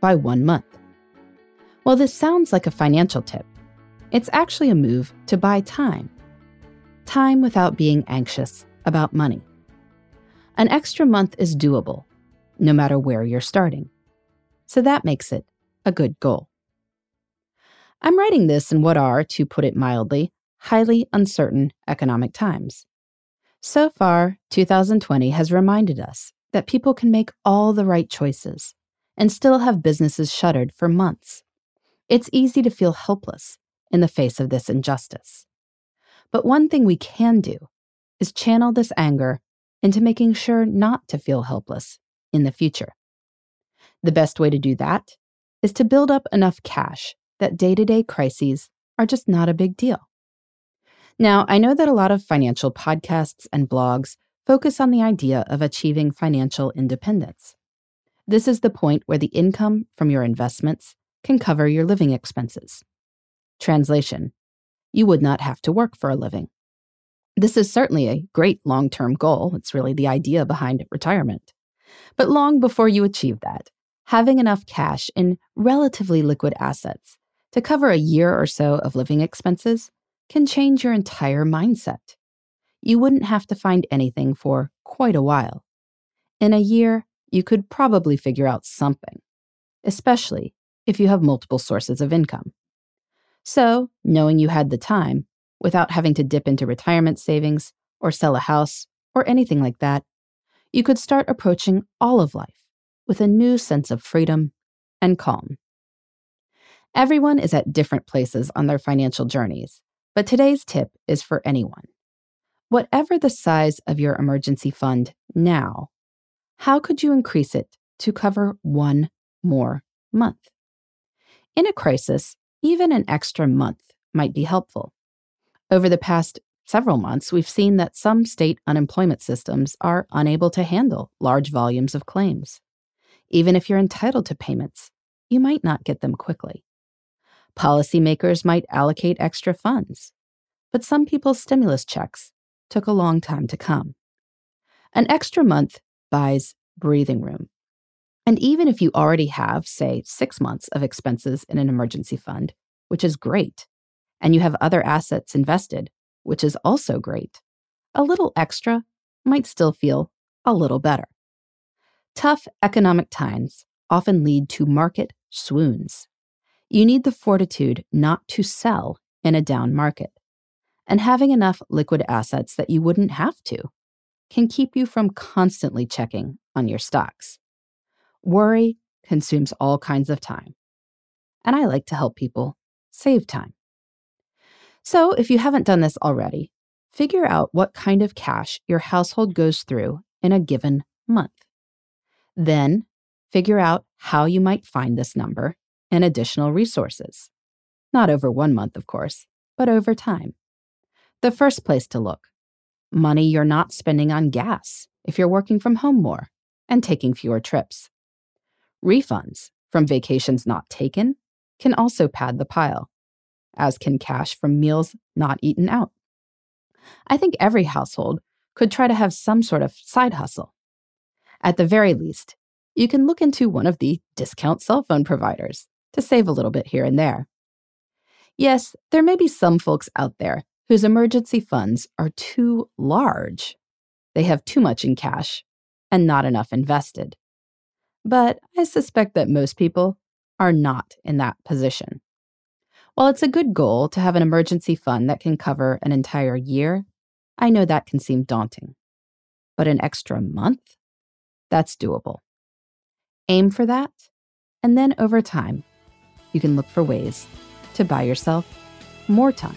by one month. While this sounds like a financial tip, it's actually a move to buy time. Time without being anxious about money. An extra month is doable, no matter where you're starting. So that makes it a good goal. I'm writing this in what are, to put it mildly, highly uncertain economic times. So far, 2020 has reminded us that people can make all the right choices and still have businesses shuttered for months. It's easy to feel helpless in the face of this injustice. But one thing we can do is channel this anger into making sure not to feel helpless in the future. The best way to do that is to build up enough cash that day to day crises are just not a big deal. Now, I know that a lot of financial podcasts and blogs focus on the idea of achieving financial independence. This is the point where the income from your investments can cover your living expenses. Translation You would not have to work for a living. This is certainly a great long term goal. It's really the idea behind retirement. But long before you achieve that, having enough cash in relatively liquid assets to cover a year or so of living expenses can change your entire mindset. You wouldn't have to find anything for quite a while. In a year, you could probably figure out something, especially if you have multiple sources of income. So, knowing you had the time, without having to dip into retirement savings or sell a house or anything like that, you could start approaching all of life with a new sense of freedom and calm. Everyone is at different places on their financial journeys, but today's tip is for anyone. Whatever the size of your emergency fund now, how could you increase it to cover one more month? In a crisis, even an extra month might be helpful. Over the past several months, we've seen that some state unemployment systems are unable to handle large volumes of claims. Even if you're entitled to payments, you might not get them quickly. Policymakers might allocate extra funds, but some people's stimulus checks took a long time to come. An extra month buys breathing room. And even if you already have, say, six months of expenses in an emergency fund, which is great, and you have other assets invested, which is also great, a little extra might still feel a little better. Tough economic times often lead to market swoons. You need the fortitude not to sell in a down market. And having enough liquid assets that you wouldn't have to can keep you from constantly checking on your stocks. Worry consumes all kinds of time. And I like to help people save time. So if you haven't done this already, figure out what kind of cash your household goes through in a given month. Then figure out how you might find this number and additional resources. Not over one month, of course, but over time. The first place to look money you're not spending on gas if you're working from home more and taking fewer trips. Refunds from vacations not taken can also pad the pile, as can cash from meals not eaten out. I think every household could try to have some sort of side hustle. At the very least, you can look into one of the discount cell phone providers to save a little bit here and there. Yes, there may be some folks out there whose emergency funds are too large. They have too much in cash and not enough invested. But I suspect that most people are not in that position. While it's a good goal to have an emergency fund that can cover an entire year, I know that can seem daunting. But an extra month? That's doable. Aim for that, and then over time, you can look for ways to buy yourself more time.